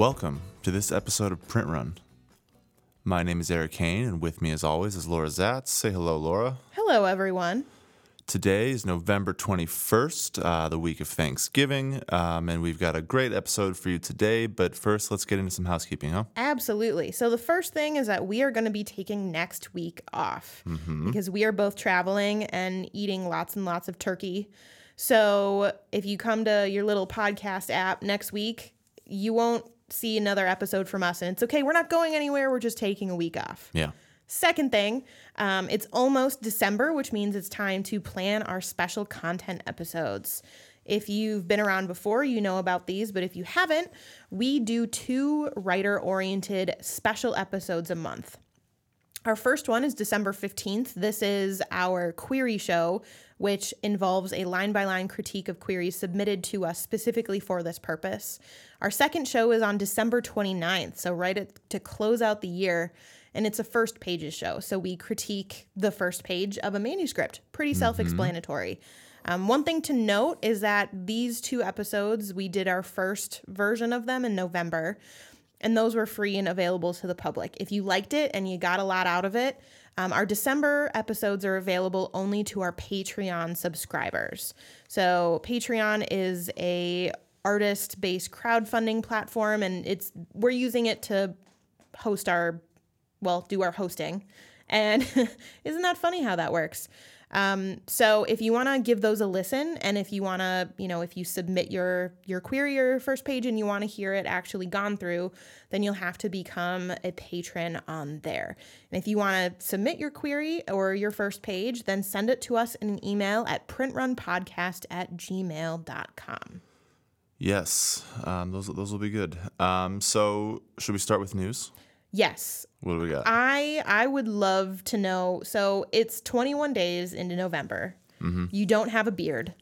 Welcome to this episode of Print Run. My name is Erik Hane, and with me, as always, is Laura Zats. Say hello, Laura. Hello, everyone. Today is November 21st, uh, the week of Thanksgiving, um, and we've got a great episode for you today. But first, let's get into some housekeeping, huh? Absolutely. So, the first thing is that we are going to be taking next week off because we are both traveling and eating lots and lots of turkey. So, if you come to your little podcast app next week, you won't see another episode from us. And it's okay. We're not going anywhere. We're just taking a week off. Yeah. Second thing, um, it's almost December, which means it's time to plan our special content episodes. If you've been around before, you know about these, but if you haven't, we do two writer oriented special episodes a month. Our first one is December 15th. This is our query show, which involves a line by line critique of queries submitted to us specifically for this purpose. Our second show is on December 29th, so right at, to close out the year, and it's a first pages show. So we critique the first page of a manuscript. Pretty self explanatory. Um, one thing to note is that these two episodes, we did our first version of them in November and those were free and available to the public. If you liked it and you got a lot out of it, um, our December episodes are available only to our Patreon subscribers. So Patreon is a artist-based crowdfunding platform, and it's we're using it to host our, well, do our hosting. And isn't that funny how that works? Um, so if you want to give those a listen, and if you want to, you know, if you submit your your query or first page and you want to hear it actually gone through, then you'll have to become a patron on there. And if you want to submit your query or your first page, then send it to us in an email at printrunpodcast at gmail.com. Yes, um, those, those will be good. Um, so, should we start with news? Yes, What do we got? I I would love to know. So it's 21 days into November. Mm-hmm. You don't have a beard,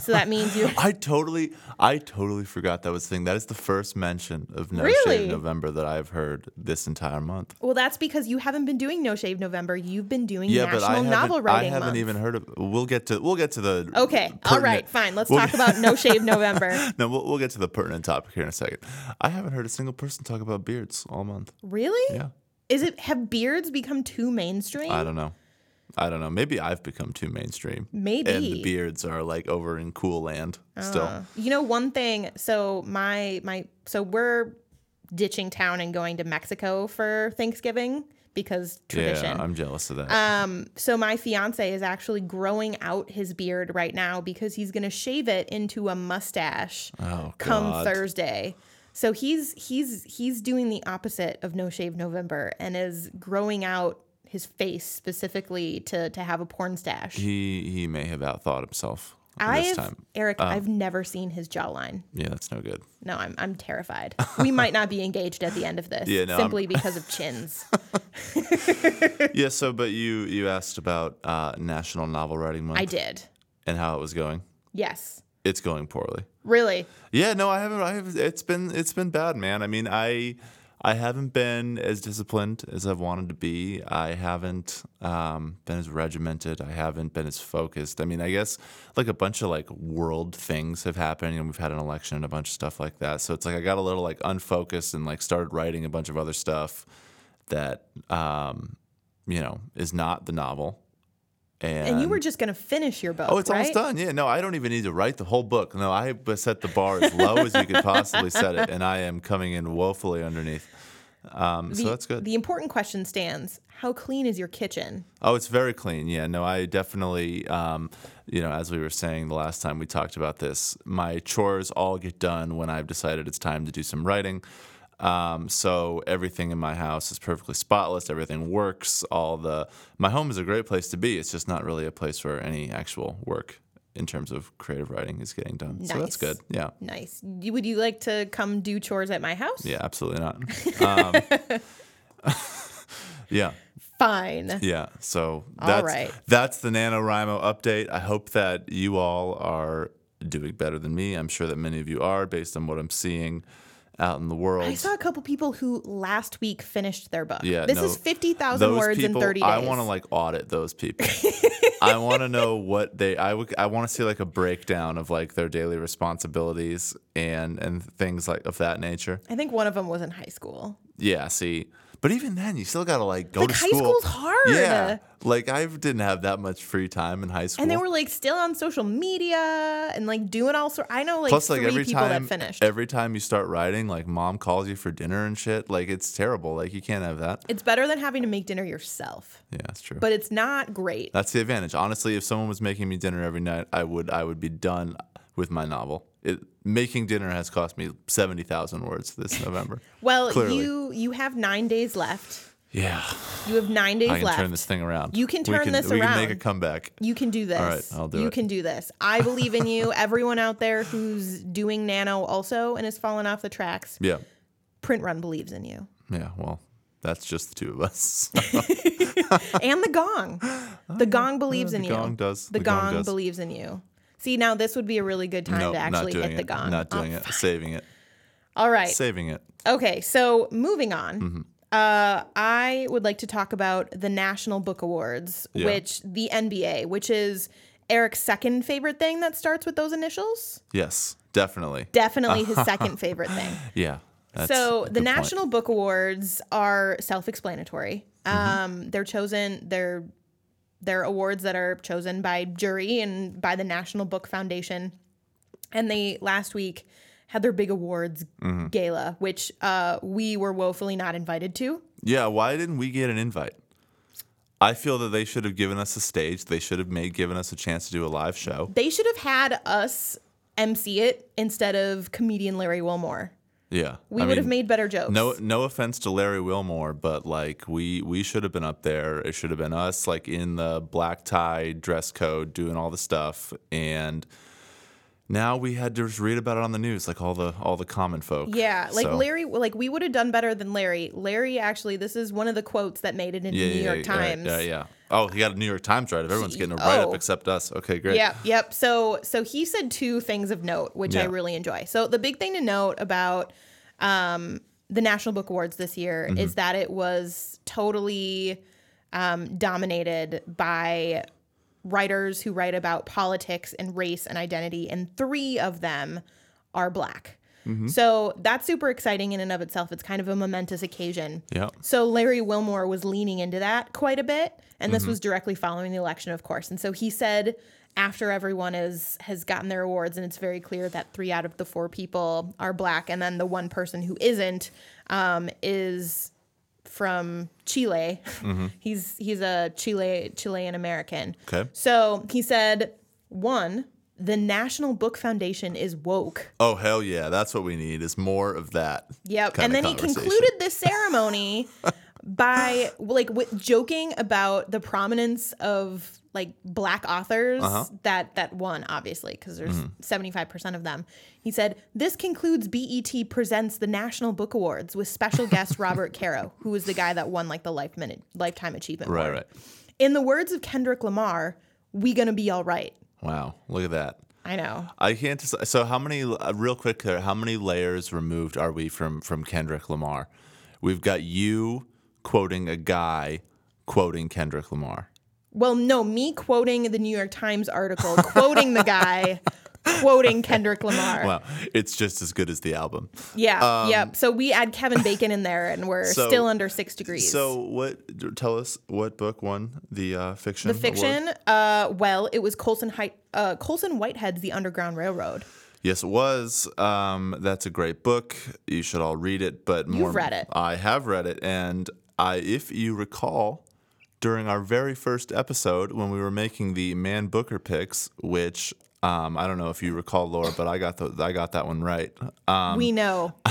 so that means you. I totally, I totally forgot that was the thing. That is the first mention of No Really? Shave November that I've heard this entire month. Well, that's because you haven't been doing No Shave November. You've been doing Yeah, National but I haven't, Novel I Writing haven't Month. even heard of. We'll get to, we'll get to the. Okay, all right, fine. Let's we'll talk get- about No Shave November. No, we'll, we'll get to the pertinent topic here in a second. I haven't heard a single person talk about beards all month. Really? Yeah, Is it have beards become too mainstream? I don't know. I don't know. Maybe I've become too mainstream. Maybe. And the beards are like over in cool land still. Uh, you know one thing. So my my so we're ditching town and going to Mexico for Thanksgiving because tradition. Yeah, I'm jealous of that. Um, so my fiance is actually growing out his beard right now because he's gonna shave it into a mustache oh, come God. Thursday. So he's he's he's doing the opposite of no shave November and is growing out his face specifically to to have a porn stash. He he may have outthought himself this I've time. Um, Erik, I've never seen his jawline. Yeah, that's no good. No, I'm I'm terrified. We might not be engaged at the end of this Yeah, no, I'm- simply because of chins. yeah. So, but you you asked about uh, National Novel Writing Month I did. and how it was going. Yes. It's going poorly. Really? Yeah, no, I haven't. I have. It's been it's been bad, man. I mean, I I haven't been as disciplined as I've wanted to be. I haven't um, been as regimented. I haven't been as focused. I mean, I guess like a bunch of like world things have happened, and we've had an election and a bunch of stuff like that. So it's like I got a little like unfocused and like started writing a bunch of other stuff that um, you know is not the novel. And, And you were just gonna finish your book. Oh, it's right? almost done. Yeah, no, I don't even need to write the whole book. No, I set the bar as low as you could possibly set it, and I am coming in woefully underneath. Um, so that's good. The important question stands: How clean is your kitchen? Oh, it's very clean. Yeah, no, I definitely, um, you know, as we were saying the last time we talked about this, my chores all get done when I've decided it's time to do some writing. Um, so everything in my house is perfectly spotless. Everything works. All the my home is a great place to be. It's just not really a place where any actual work in terms of creative writing is getting done. So that's good. Yeah. Nice. Would you like to come do chores at my house? Yeah, absolutely not. Um, yeah. Fine. Yeah. So All that's right. that's the NaNoWriMo update. I hope that you all are doing better than me. I'm sure that many of you are based on what I'm seeing out in the world. I saw a couple people who last week finished their book. Yeah, this no, is fifty thousand words people, in thirty days. I want to like audit those people. I want to know what they. I would. I want to see like a breakdown of like their daily responsibilities and and things like of that nature. I think one of them was in high school. Yeah. See, but even then, you still gotta like go Like to high school. school's hard. Yeah. Like I didn't have that much free time in high school. And they were like still on social media and like doing all sort. I know like Plus, like three every people time, that finished. every time you start writing, like mom calls you for dinner and shit. Like it's terrible. Like you can't have that. it's better than having to make dinner yourself, Yeah, that's true. but it's not great. That's the advantage. Honestly, if someone was making me dinner every night, I would I would be done with my novel. It, making dinner has cost me seventy thousand words this November. Well, Clearly. you you have nine days left. Yeah, You have nine days I can left. turn this thing around. You can We turn this around. we can make a comeback. You can do this. right, I'll do you it. can do this. I believe in you. Everyone out there who's doing nano also and has fallen off the tracks, Yeah, Print Run believes in you. yeah. Well, that's just the two of us. and the gong. The gong believes the in you. gong does. The, The gong gong, does. believes in you. See, now this would be a really good time no, to actually hit the it. gong. Not Oh, doing it. Saving it. All right. Saving it. Okay, so moving on. Mm-hmm. Uh, I would like to talk about the National Book Awards, Yeah. which the NBA, which is Erik's second favorite thing that starts with those initials. Yes, definitely. Definitely his second favorite thing. Yeah. So the good point. National Book Awards are self-explanatory. Mm-hmm. Um, they're chosen. They're they're awards that are chosen by jury and by the National Book Foundation. And they last week had their big awards Mm-hmm. gala, which uh, we were woefully not invited to. Yeah, why didn't we get an invite? I feel that they should have given us a stage. They should have made given us a chance to do a live show. They should have had us MC it instead of comedian Larry Wilmore. Yeah, We I would have made better jokes. No, no offense to Larry Wilmore, but like we we should have been up there. It should have been us, like in the black tie dress code, doing all the stuff, and now we had to just read about it on the news, like all the all the common folk. Yeah, like So, Larry, like we would have done better than Larry. Larry actually, this is one of the quotes that made it into Yeah, New yeah, York yeah, Times. Yeah, yeah. Oh, he got a New York Times write up. Everyone's getting a write up oh. except us. Okay, great. Yep, yep. So so he said two things of note, which I really enjoy. So the big thing to note about um, the National Book Awards this year Mm-hmm. is that it was totally um, dominated by writers who write about politics and race and identity, and three of them are black. Mm-hmm. So that's super exciting in and of itself. It's kind of a momentous occasion. Yeah. So Larry Wilmore was leaning into that quite a bit, and Mm-hmm. this was directly following the election, of course. And so he said after everyone is has gotten their awards, and it's very clear that three out of the four people are black, and then the one person who isn't um, is from Chile. Mm-hmm. he's he's a Chile Chilean American. Okay. So he said one. The National Book Foundation is woke. Oh hell yeah, that's what we need. Is more of that. Yep. And then he concluded this ceremony by like with joking about the prominence of like black authors Uh-huh. that that won obviously because there's Mm-hmm. 75% of them. He said, "This concludes BET presents the National Book Awards with special guest Robert Caro, who was the guy that won like the life minute lifetime achievement Right, award. right. In the words of Kendrick Lamar, we going to be all right." Wow, look at that. I know. I can't. So how many? Uh, real quick, here, how many layers removed are we from from Kendrick Lamar? We've got you quoting a guy quoting Kendrick Lamar. Well, no, me quoting the New York Times article, quoting the guy, quoting Kendrick Lamar. Wow, it's just as good as the album. Yeah, yep. So we add Kevin Bacon in there, and we're Um, So- still under six degrees. So what? Tell us what book won the uh, fiction? the fiction, uh, well, it was Colson Height, uh, Colson Whitehead's The Underground Railroad. Yes, it was. Um, that's a great book. You should all read it. But more, read it. I have read it, and I, if you recall, during our very first episode when we were making the Man Booker picks, which um, I don't know if you recall, Laura, but I got the I got that one right. Um, we know.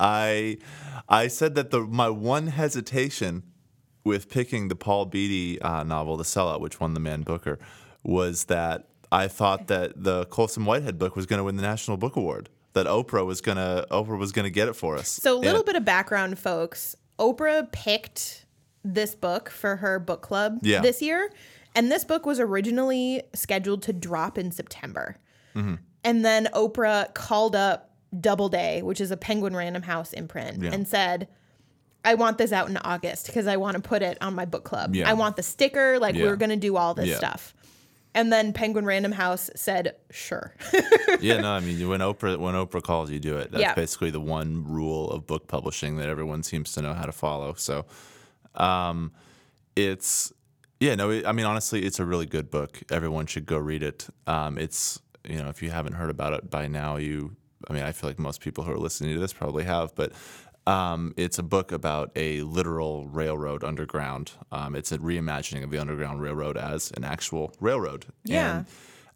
I I said that the my one hesitation with picking the Paul Beatty uh, novel, The Sellout, which won the Man Booker, was that I thought that the Colson Whitehead book was going to win the National Book Award. That Oprah was gonna Oprah was gonna get it for us. So a little And- bit of background, folks. Oprah picked this book for her book club Yeah. this year, and this book was originally scheduled to drop in September. And then Oprah called up Doubleday, which is a Penguin Random House imprint, Yeah. and said, I want this out in August because I want to put it on my book club. Yeah. I want the sticker. Like, Yeah. we're going to do all this stuff. And then Penguin Random House said, sure. yeah, no, I mean when Oprah when Oprah calls, you do it. That's Yeah. basically the one rule of book publishing that everyone seems to know how to follow. So, um, it's yeah, no, it, I mean honestly, it's a really good book. Everyone should go read it. Um, it's you know if you haven't heard about it by now, you I mean I feel like most people who are listening to this probably have, but. Um, it's a book about a literal railroad underground. Um, it's a reimagining of the Underground Railroad as an actual railroad. Yeah. And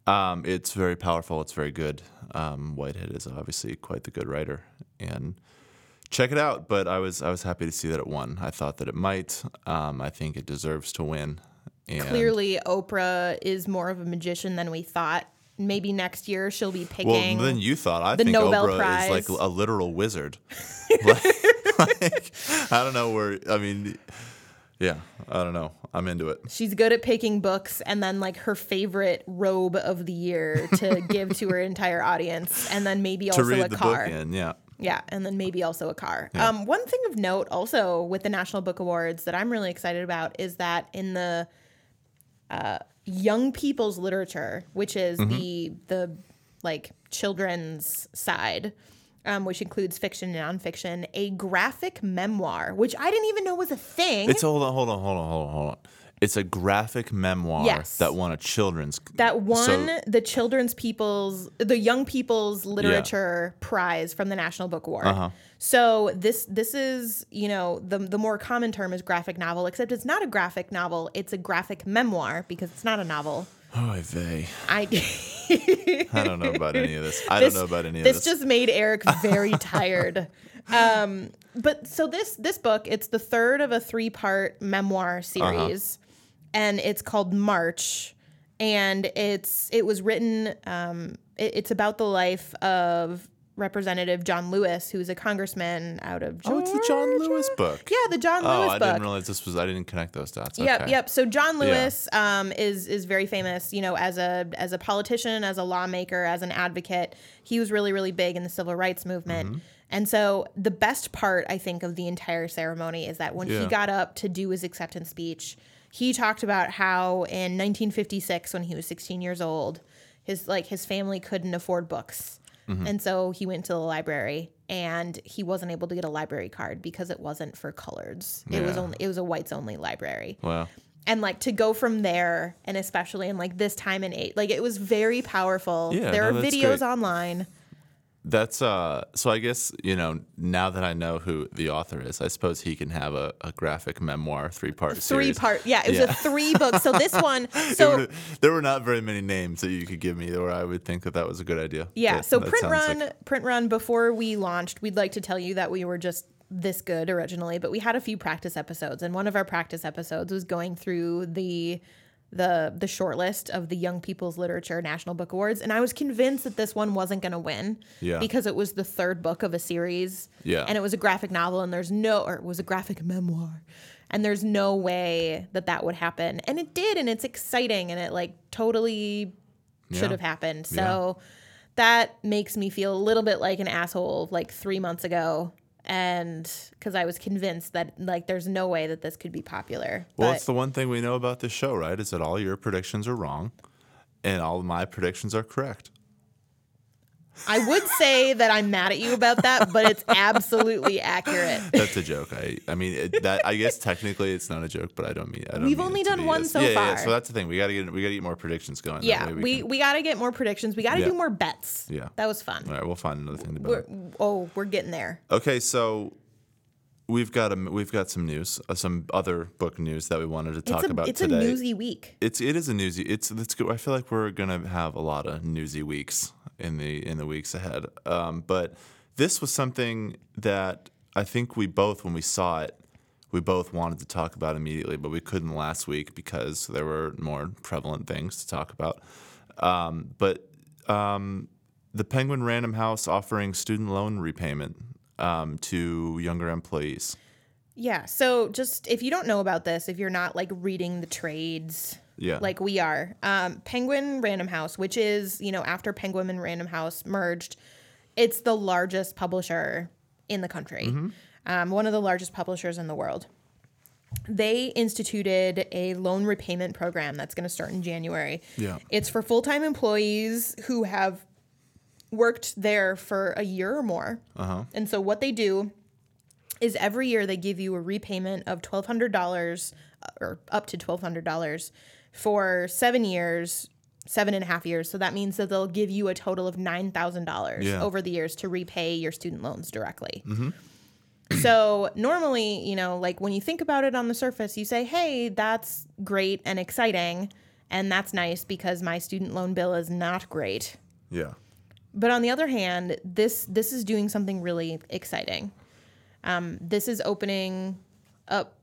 um, it's very powerful. It's very good. Um, Whitehead is obviously quite the good writer, and check it out. But I was I was happy to see that it won. I thought that it might. Um, I think it deserves to win. And Clearly, Oprah is more of a magician than we thought. Maybe next year she'll be picking. well, then you thought I the think Nobel Oprah Prize. is like a literal wizard. like, like, I don't know where. I mean, yeah, I don't know. I'm into it. She's good at picking books and then like her favorite robe of the year to give to her entire audience, and then maybe To also read a the car. book in, yeah. Yeah, and then maybe also a car. Um, one thing of note also with the National Book Awards that I'm really excited about is that in the uh, young people's literature, which is Mm-hmm. the the like children's side, um, which includes fiction and nonfiction, a graphic memoir, which I didn't even know was a thing. It's hold on, hold on, hold on, hold on, hold on. It's a graphic memoir Yes. that won a children's that won so- the children's people's the young people's literature prize from the national book award Uh-huh. so this this is you know the the more common term is graphic novel except it's not a graphic novel it's a graphic memoir because it's not a novel Oh, vey. i I don't know about any of this. I this, don't know about any of this this. just made erik very tired um but so this this book it's the third of a three part memoir series and it's called march and it's it was written um it- it's about the life of representative john lewis who's a congressman out of Georgia. oh, it's the John Lewis book. yeah the john Oh, lewis book. Oh, I didn't realize this was. I didn't connect those dots. Yep, Okay. yep. So John Lewis um, is is very famous, you know, as a as a politician, as a lawmaker, as an advocate. He was really really big in the civil rights movement. Mm-hmm. And so the best part I think of the entire ceremony is that when Yeah. he got up to do his acceptance speech, he talked about how in 1956 when he was 16 years old, his like his family couldn't afford books. Mm-hmm. And so he went to the library and he wasn't able to get a library card because it wasn't for coloreds. It was only it was a whites only library Wow. and like to go from there and especially in like this time and age like it was very powerful Yeah, there no, are videos great. online That's uh. So I guess you know now that I know who the author is, I suppose he can have a, a graphic memoir three part three series. part yeah it was Yeah. a three book so this one so there were not very many names that you could give me where I would think that that was a good idea. yeah But so that print sounds run like- print run before we launched we'd like to tell you that we were just this good originally but we had a few practice episodes and one of our practice episodes was going through the the the short list of the young people's literature national book awards and i was convinced that this one wasn't going to win Yeah. because it was the third book of a series Yeah. and it was a graphic novel and there's no or it was a graphic memoir and there's no way that that would happen and it did and it's exciting and it like totally should Yeah. have happened so that makes me feel a little bit like an asshole like three months ago and because i was convinced that like there's no way that this could be popular Well, but it's the one thing we know about this show, right? Is that all your predictions are wrong, and all my predictions are correct. I would say that i'm mad at you about that but it's absolutely accurate That's a joke. I I mean it, that. I guess technically it's not a joke, but I don't mean. I don't We've mean only done one as- so yeah, Yeah, so that's the thing. We gotta get we gotta get more predictions going. Yeah way we can- we got to get more predictions we got to Yeah. do more bets Yeah. that was fun all right, we'll find another thing to we're, bet. oh we're getting there Okay, so we've got a we've got some news, uh, some other book news that we wanted to talk it's a, about it's today. a newsy week It's it is a newsy. It's it's good. I feel like we're gonna have a lot of newsy weeks in the in the weeks ahead. Um, but this was something that I think we both, when we saw it, we both wanted to talk about immediately, but we couldn't last week because there were more prevalent things to talk about. Um, but um, the Penguin Random House offering student loan repayment um, to younger employees. Yeah. So just if you don't know about this, if you're not like reading the trades Yeah. like we are. Um, Penguin Random House, which is you know after Penguin and Random House merged, it's the largest publisher in the country, Mm-hmm. um, one of the largest publishers in the world. They instituted a loan repayment program that's going to start in January. Yeah. It's for full time employees who have worked there for a year or more. Uh-huh. And so what they do is every year they give you a repayment of twelve hundred dollars or up to twelve hundred dollars for seven years, seven and a half years. So that means that they'll give you a total of nine thousand dollars Yeah. over the years to repay your student loans directly. So normally, you know, like when you think about it on the surface, you say, "Hey, that's great and exciting." And that's nice because my student loan bill is not great. Yeah. But on the other hand, this this is doing something really exciting. Um, this is opening up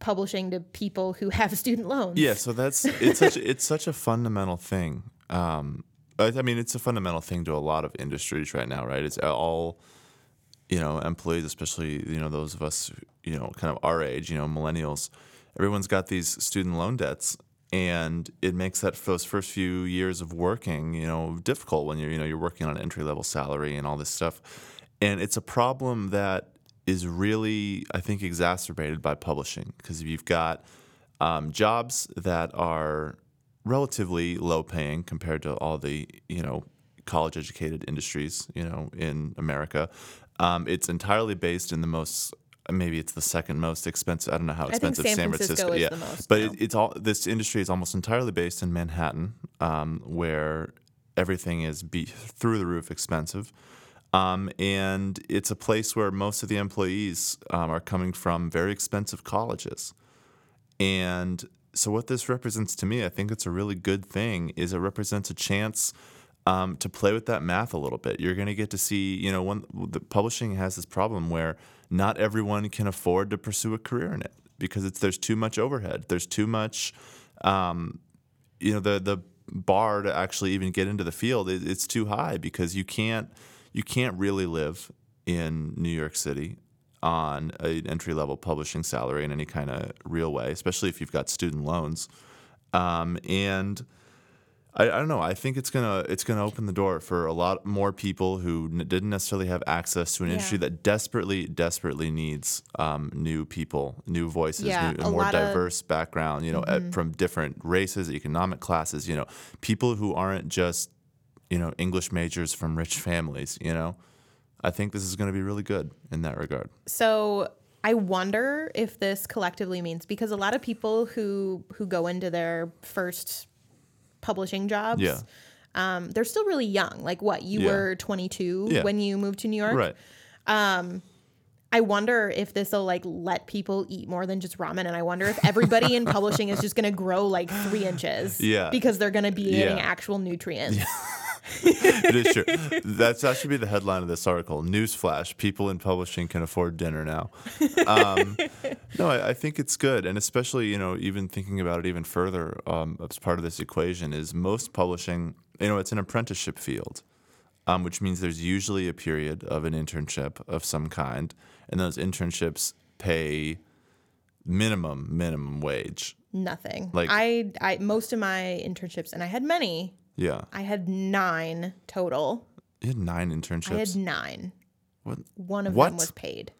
publishing to people who have student loans. Yeah, so that's it's such it's such a fundamental thing. Um, I, I mean, it's a fundamental thing to a lot of industries right now, right? It's all you know employees, especially you know those of us you know kind of our age, you know millennials. Everyone's got these student loan debts, and it makes that those first few years of working, you know, difficult when you're you know you're working on an entry level salary and all this stuff. And it's a problem that is really, I think, exacerbated by publishing because you've got um, jobs that are relatively low paying compared to all the you know college educated industries you know in America. Um, it's entirely based in the most maybe it's the second most expensive. I don't know how expensive San San Francisco Francisco, is yeah, most but it, it's all this industry is almost entirely based in Manhattan, um, where everything is be through the roof expensive. Um, and it's a place where most of the employees um, are coming from very expensive colleges. And so, what this represents to me, I think it's a really good thing, is it represents a chance um, to play with that math a little bit. You're going to get to see, you know, when the publishing has this problem where not everyone can afford to pursue a career in it because it's there's too much overhead. There's too much, um, you know, the the bar to actually even get into the field is it's too high because you can't you can't really live in New York City on an entry level publishing salary in any kind of real way, especially if you've got student loans. Um, and I, I don't know. I think it's gonna it's gonna open the door for a lot more people who n- didn't necessarily have access to an Yeah. industry that desperately desperately needs um, new people, new voices, Yeah, new, a a more lot of- Mm-hmm. diverse background. You know, uh, from different races, economic classes. You know, people who aren't just you know English majors from rich families. You know, I think this is going to be really good in that regard. So I wonder if this collectively means because a lot of people who who go into their first publishing jobs, Yeah. um, they're still really young. Like what you Yeah. were 22 Yeah. when you moved to New York. Right. Um, I wonder if this will like let people eat more than just ramen, and I wonder if everybody in publishing is just going to grow like three inches. Yeah. Because they're going to be eating actual nutrients. it is true. That's that should be the headline of this article. Newsflash: People in publishing can afford dinner now. Um, no, I, I think it's good, and especially you know even thinking about it even further um, as part of this equation is most publishing. You know, it's an apprenticeship field, um, which means there's usually a period of an internship of some kind, and those internships pay minimum minimum wage. Nothing. Like- I, I, most of my internships, and I had many. Yeah, I had nine total. you had nine internships. I had nine. what? One of What? them was paid.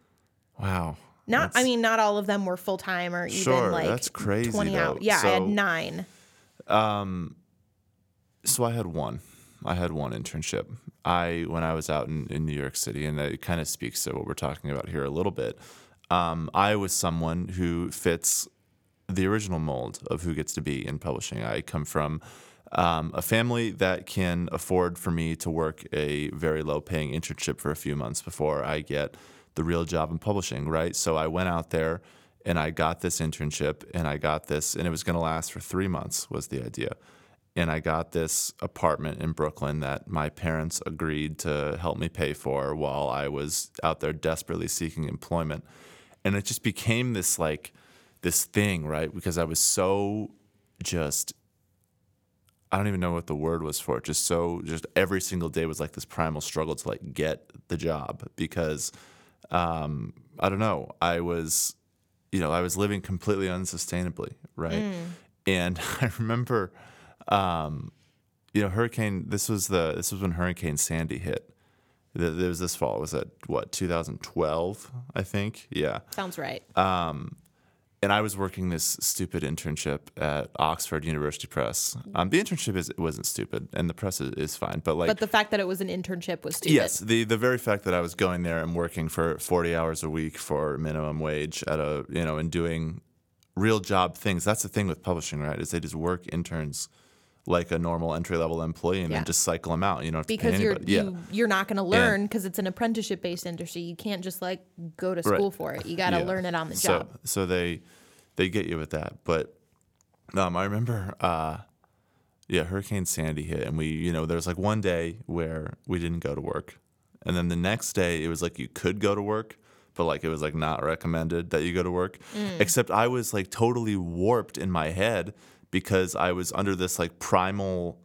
Wow. Not, I mean, not all of them were full time or even Sure, like that's crazy, twenty out. though. Yeah, I had So- nine. So I had one. I had one internship. I when I was out in, in New York City, and it kind of speaks to what we're talking about here a little bit. Um, I was someone who fits the original mold of who gets to be in publishing. I come from um, a family that can afford for me to work a very low paying internship for a few months before I get the real job in publishing, right? So I went out there and I got this internship and I got this, and it was going to last for three months, was the idea. And I got this apartment in Brooklyn that my parents agreed to help me pay for while I was out there desperately seeking employment. And it just became this like, this thing, right? Because I was so just I don't even know what the word was for it. Just so, just every single day was like this primal struggle to like get the job because um, I don't know. I was, you know, I was living completely unsustainably, right? and I remember, um, you know, Hurricane. This was the this was when Hurricane Sandy hit. Th- There was this fall. Was that what 2012? I think. Yeah. Sounds right. And I was working this stupid internship at Oxford University Press. Um, the internship is wasn't stupid, and the press is, is fine. But like, but the fact that it was an internship was stupid. Yes, the the very fact that I was going there and working for 40 hours a week for minimum wage at a you know and doing real job things. That's the thing with publishing, right? Is they just work interns like a normal entry level employee and Yeah. then just cycle them out. You to because you're yeah. you, you're not going to learn because it's an apprenticeship based industry. You can't just like go to school for it. You got to Yeah. learn it on the so, job. So they they get you with that. But um, I remember, uh, yeah, Hurricane Sandy hit, and we, you know, there was like one day where we didn't go to work, and then the next day it was like you could go to work, but like it was like not recommended that you go to work. Mm. Except I was like totally warped in my head because I was under this like primal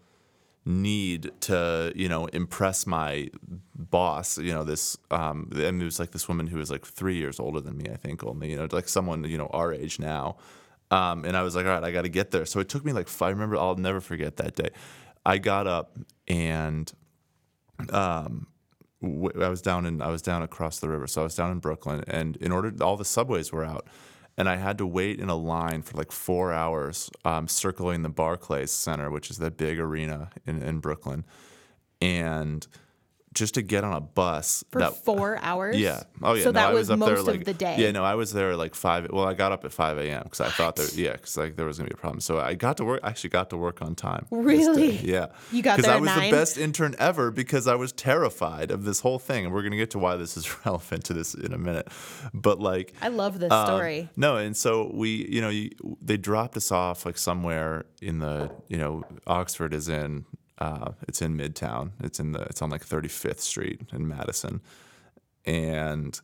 need to you know impress my boss you know this um and it was like this woman who was like three years older than me i think only you know like someone you know our age now. Um and i was like all right i got to get there. So it took me like five I remember i'll never forget that day. I got up and um I was down in I was down across the river, so I was down in Brooklyn, and in order all the subways were out, and I had to wait in a line for like four hours, um, circling the Barclays Center, which is that big arena in, in Brooklyn, and just to get on a bus For that four hours. yeah. Oh yeah. So no, that I was, up most there, like, of the day. Yeah. No, I was there like five. Well, I got up at five a.m. because I thought that yeah, because like there was gonna be a problem. So I got to work. I actually got to work on time. Really? Yeah. You got Because there I at was nine? the best intern ever because I was terrified of this whole thing, and we're gonna get to why this is relevant to this in a minute. But like. I love this Um, story. No, and so we, you know, you, they dropped us off like somewhere in the, you know, Oxford is in, uh, it's in Midtown. It's in the, it's on like 35th Street in Madison, and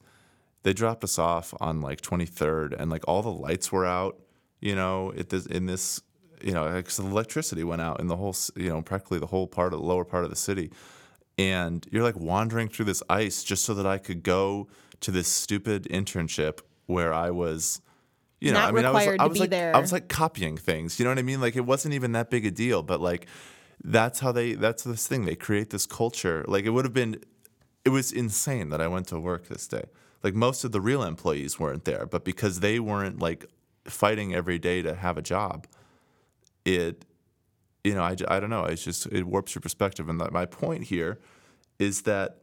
they dropped us off on like 23rd, and like all the lights were out, you know, it this in this, you know, because the electricity went out in the whole, you know, practically the whole part of the lower part of the city, and you're like wandering through this ice just so that I could go to this stupid internship where I was, you know, Not I mean, I was, I was like, there. I was like copying things. You know what I mean? Like it wasn't even that big a deal, but like that's how they. That's this thing. They create this culture. Like it would have been. It was insane that I went to work this day. Like most of the real employees weren't there, but because they weren't like fighting every day to have a job, it you know, i, I don't know. It's just, it warps your perspective. And my point here is that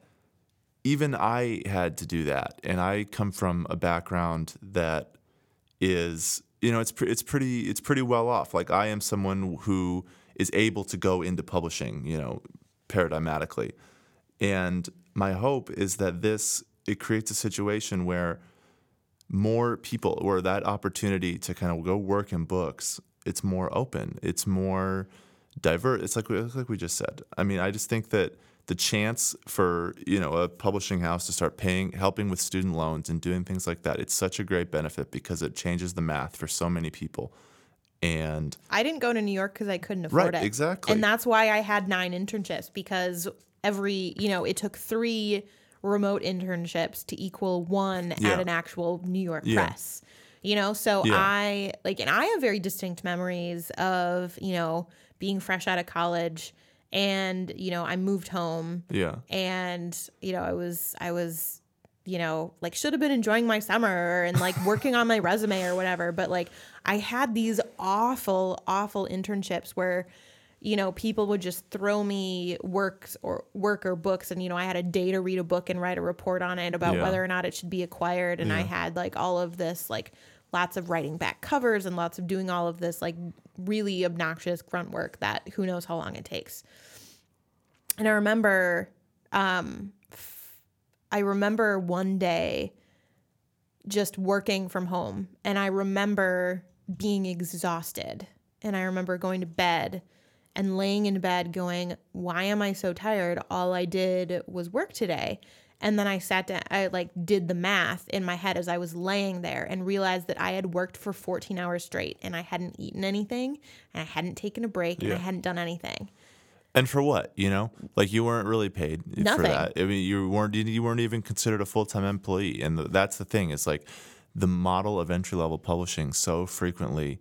even I had to do that. And I come from a background that is, you know, it's, pre- it's pretty, it's pretty well off. Like I am someone who is able to go into publishing, you know, paradigmatically. And my hope is that this, it creates a situation where more people or that opportunity to kind of go work in books it's more open it's more diverse it's like it's like we just said i mean i just think that the chance for you know a publishing house to start paying helping with student loans and doing things like that it's such a great benefit because it changes the math for so many people and I didn't go to New York because I couldn't afford Right, it. exactly. And that's why I had nine internships because every, you know, it took three remote internships to equal one Yeah. at an actual New York Yeah. press. You know, so Yeah. I like, and I have very distinct memories of, you know, being fresh out of college and, you know, I moved home yeah and you know i was i was you know like should have been enjoying my summer and like working on my resume or whatever but like i had these awful awful internships where you know people would just throw me works or work or books and you know i had a day to read a book and write a report on it about Yeah. whether or not it should be acquired and i had like all of this like lots of writing back covers and lots of doing all of this like really obnoxious grunt work that who knows how long it takes and I remember, um, I remember one day just working from home, and I remember being exhausted, and I remember going to bed and laying in bed going, "Why am I so tired? All I did was work today." And then I sat down, I like did the math in my head as I was laying there and realized that I had worked for 14 hours straight and I hadn't eaten anything and I hadn't taken a break and I hadn't done anything. And for what? You know, like you weren't really paid for that. I mean, you weren't you- weren't even considered a full time employee, and th- that's the thing. It's like the model of entry level publishing so frequently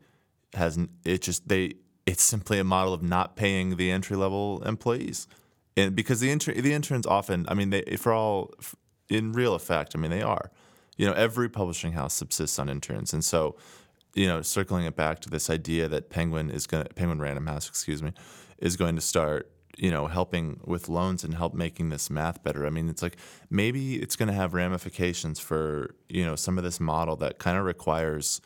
has it just they it's simply a model of not paying the entry level employees, and because the inter- the interns often, I mean, they for all f- in real effect, I mean, they are. You know, every publishing house subsists on interns, and so you know, circling it back to this idea that Penguin is going to Penguin Random House, excuse me, is going to start you know helping with loans and help making this math better. I mean, it's like maybe it's going to have ramifications for you know some of this model that kind of requires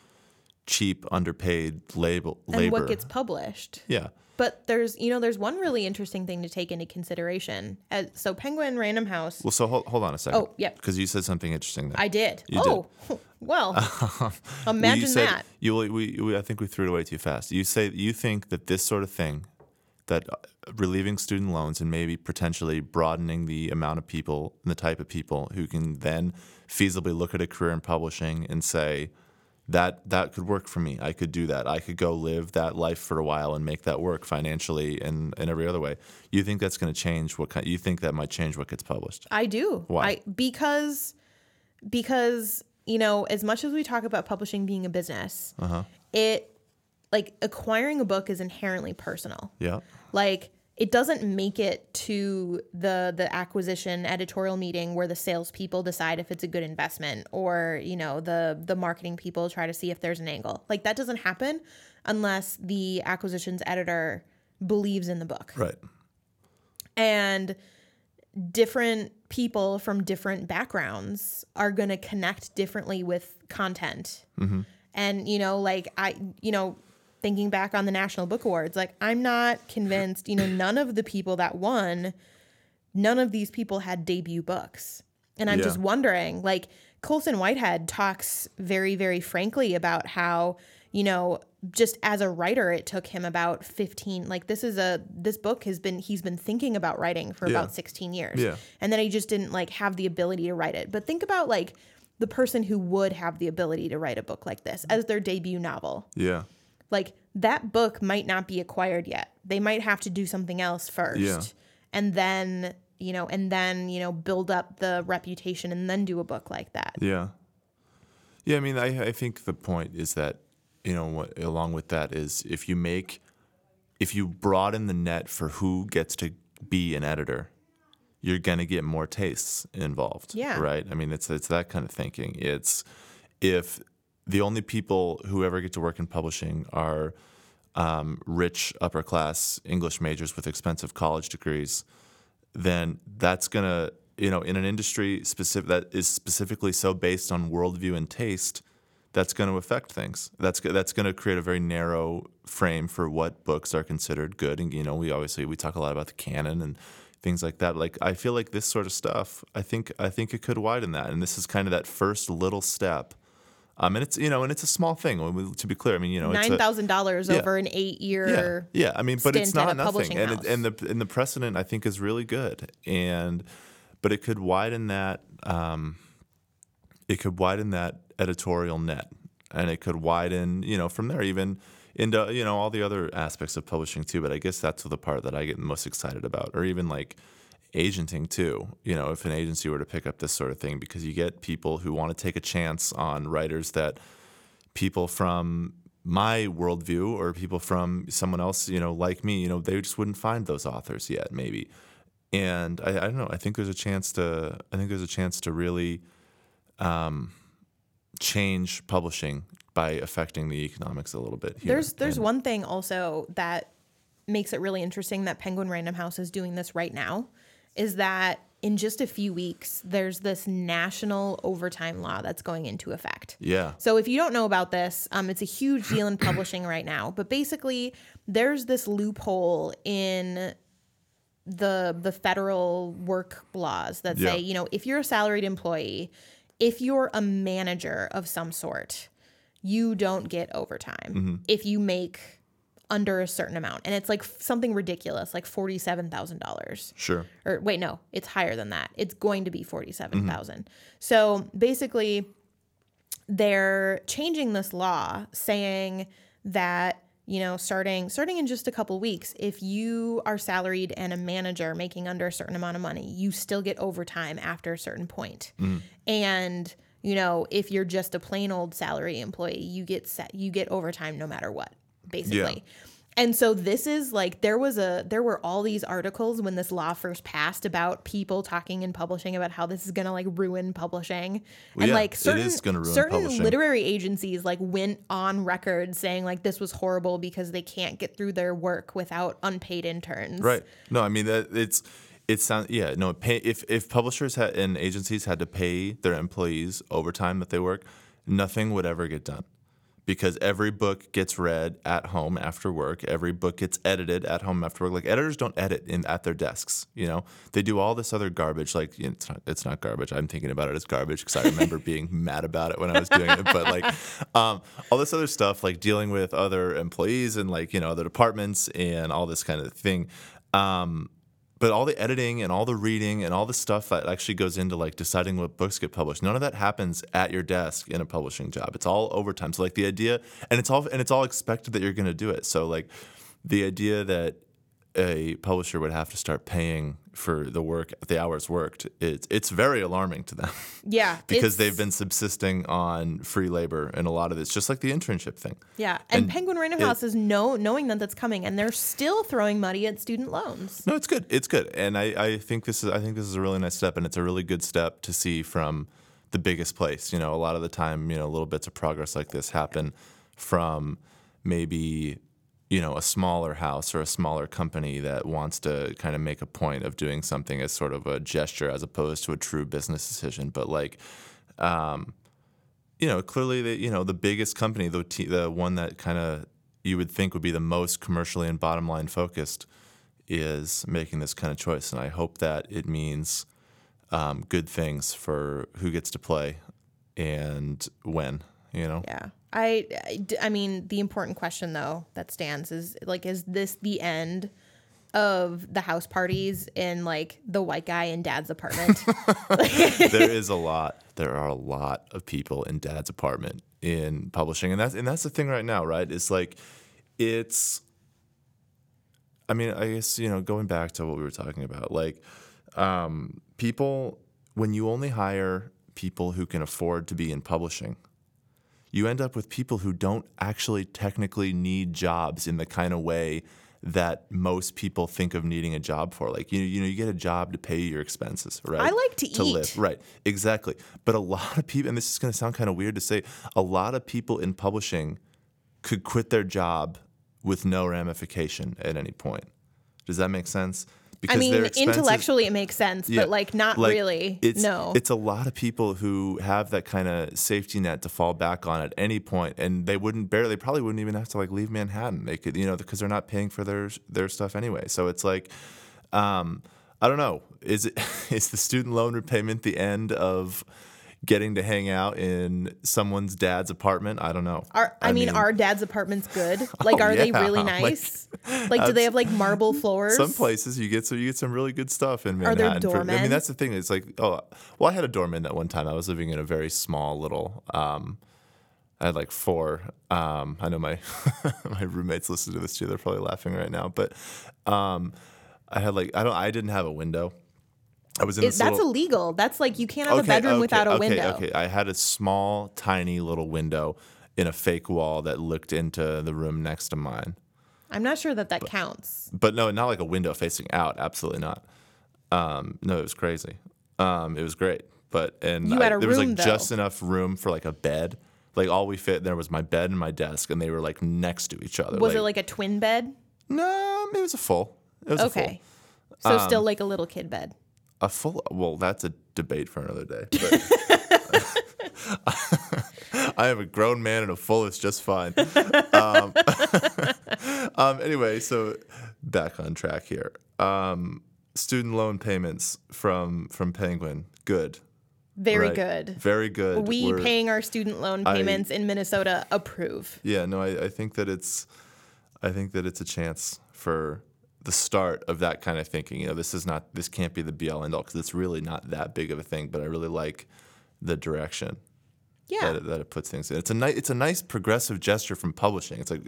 cheap, underpaid labor. and labor. what gets published. yeah, But there's, you know, there's one really interesting thing to take into consideration. As, so Penguin Random House, Well, so hold, hold on a second. Oh, yeah Because you said something interesting there. I did. You did. Oh. well, Well, imagine you said, that. You, we, we, I think we threw it away too fast. You say you think that this sort of thing, that uh, relieving student loans and maybe potentially broadening the amount of people and the type of people who can then feasibly look at a career in publishing and say, that that could work for me. I could do that. I could go live that life for a while and make that work financially and in every other way. You think that's going to change what kind? You think that might change what gets published? I do. Why? I, because because you know, as much as we talk about publishing being a business, Uh-huh. it like acquiring a book is inherently personal. Yeah. Like it doesn't make it to the the acquisition editorial meeting where the salespeople decide if it's a good investment or you know the the marketing people try to see if there's an angle. Like that doesn't happen unless the acquisitions editor believes in the book Right. and different people from different backgrounds are going to connect differently with content. Mm-hmm. And you know like i you know thinking back on the national book awards like i'm not convinced you know none of the people that won none of these people had debut books. And i'm Yeah. just wondering like colson whitehead talks very very frankly about how you know just as a writer it took him about 15 like this is a this book has been he's been thinking about writing for Yeah. about 16 years Yeah. and then he just didn't like have the ability to write it but think about like the person who would have the ability to write a book like this as their debut novel Yeah. like that book might not be acquired yet they might have to do something else first Yeah. and then you know and then you know build up the reputation and then do a book like that Yeah. Yeah, I mean, I, I think the point is that, you know, what, along with that is if you make, if you broaden the net for who gets to be an editor, you're going to get more tastes involved. Yeah. Right? I mean, it's, it's that kind of thinking. It's if the only people who ever get to work in publishing are um, rich, upper class English majors with expensive college degrees, then that's gonna you know in an industry specific that is specifically so based on worldview and taste that's going to affect things. That's that's going to create a very narrow frame for what books are considered good. And you know we obviously we talk a lot about the canon and things like that. Like i feel like this sort of stuff i think i think it could widen that. And this is kind of that first little step um, and it's you know and it's a small thing to be clear i mean you know nine thousand dollars Yeah. over an eight year yeah, yeah. I mean, but it's not nothing, and it, and the and the precedent I think is really good, and but it could widen that. Um, it could widen that editorial net, and it could widen, you know, from there even into you know all the other aspects of publishing too. But I guess that's the part that I get most excited about, or even like agenting too. You know, if an agency were to pick up this sort of thing, because you get people who want to take a chance on writers that people from my worldview or people from someone else, you know, like me, you know, they just wouldn't find those authors yet, maybe. And I, I don't know. I think there's a chance to. I think there's a chance to really um, change publishing by affecting the economics a little bit. Here. There's there's And- one thing also that makes it really interesting that Penguin Random House is doing this right now is that in just a few weeks there's this national overtime law that's going into effect. Yeah. So if you don't know about this, um, it's a huge deal in publishing right now. But basically, there's this loophole in the the federal work laws that say, Yeah. you know, if you're a salaried employee, if you're a manager of some sort, you don't get overtime if you make under a certain amount. And it's like something ridiculous, like $47,000 Sure. or wait, no, it's higher than that. It's going to be 47,000. Mm-hmm. So basically, they're changing this law saying that you know starting starting in just a couple weeks if you are salaried and a manager making under a certain amount of money you still get overtime after a certain point. point and you know if you're just a plain old salary employee you get set you get overtime no matter what basically. And so this is like there was a there were all these articles when this law first passed about people talking and publishing about how this is gonna like ruin publishing. and yeah, like certain is gonna ruin certain publishing. literary agencies like went on record saying like this was horrible because they can't get through their work without unpaid interns. Right. No, I mean that it's it sounds yeah no pay, if if publishers had and agencies had to pay their employees overtime that they work, nothing would ever get done. Because every book gets read at home after work. Every book gets edited at home after work. Like editors don't edit in at their desks. You know, they do all this other garbage. Like you know, it's not it's not garbage. I'm thinking about it as garbage because I remember being mad about it when I was doing it. But like um, all this other stuff, like dealing with other employees and like you know other departments and all this kind of thing. Um, but all the editing and all the reading and all the stuff that actually goes into like deciding what books get published none of that happens at your desk in a publishing job. It's all overtime. So like the idea and it's all and it's all expected that you're going to do it. So like the idea that a publisher would have to start paying for the work the hours worked it's it's very alarming to them Yeah. because they've been subsisting on free labor and a lot of it's just like the internship thing Yeah. And, and Penguin Random House is know knowing that that's coming and they're still throwing money at student loans. No, it's good. It's good, and I, I think this is I think this is a really nice step, and it's a really good step to see from the biggest place. You know, a lot of the time, you know, little bits of progress like this happen from maybe you know a smaller house or a smaller company that wants to kind of make a point of doing something as sort of a gesture as opposed to a true business decision. But like, um, you know, clearly the you know the biggest company, the t- the one that kind of you would think would be the most commercially and bottom line focused, is making this kind of choice, and I hope that it means um, good things for who gets to play and when. You know, Yeah. I, I I mean, the important question though that stands is like, is this the end of the house parties in like the white guy in dad's apartment? there is a lot. There are a lot of people in Dad's apartment in publishing, and that's and that's the thing right now, right? It's like it's. I mean, I guess you know, going back to what we were talking about, like um, people when you only hire people who can afford to be in publishing, you end up with people who don't actually technically need jobs in the kind of way that most people think of needing a job for. Like you, you know, you get a job to pay your expenses, right? I like to eat. live, right? Exactly. But a lot of people, and this is going to sound kind of weird to say, a lot of people in publishing could quit their job with no ramification at any point. Does that make sense? I mean, intellectually it makes sense, yeah, but like not like, really. It's, no. it's a lot of people who have that kind of safety net to fall back on at any point, and they wouldn't barely, they probably wouldn't even have to like leave Manhattan. They could, you know, because they're not paying for their their stuff anyway. So it's like, um, I don't know, is it is the student loan repayment the end of getting to hang out in someone's dad's apartment? I don't know. Are, I, mean, are dad's apartments good? Like, Oh, are they really nice? Like, do they have like marble floors? Some places you get so you get some really good stuff in Are there Manhattan. for- I mean, that's the thing. It's like, oh, well, I had a doorman that one time. I was living in a very small little. Um, I had like four. Um, I know my my roommates listen to this too. They're probably laughing right now. But um, I had like I don't. I didn't have a window. I was in It- that's little, illegal. That's like you can't have a bedroom without a okay, window. Okay, I had a small, tiny little window in a fake wall that looked into the room next to mine. I'm not sure that that counts. but no, not like a window facing out. Absolutely not. Um, no, it was crazy. Um, it was great, but and a there was like though. just enough room for like a bed. Like all we fit there was my bed and my desk, and they were like next to each other. Was it like a twin bed? no? It was a full. It was Okay. a So Um, still like a little kid bed. A full. Well, that's a debate for another day. But I am a grown man, and a full is just fine. Um, um, anyway, so back on track here. Um, student loan payments from from Penguin, good, Very right. good. very good. We We're- paying our student loan I- payments in Minnesota approve. Yeah, no, I, I think that it's, I think that it's a chance for the start of that kind of thinking. You know, this is not, this can't be the be all end all because it's really not that big of a thing. But I really like the direction Yeah. that, it, that it puts things in. It's a nice, it's a nice progressive gesture from publishing. It's like,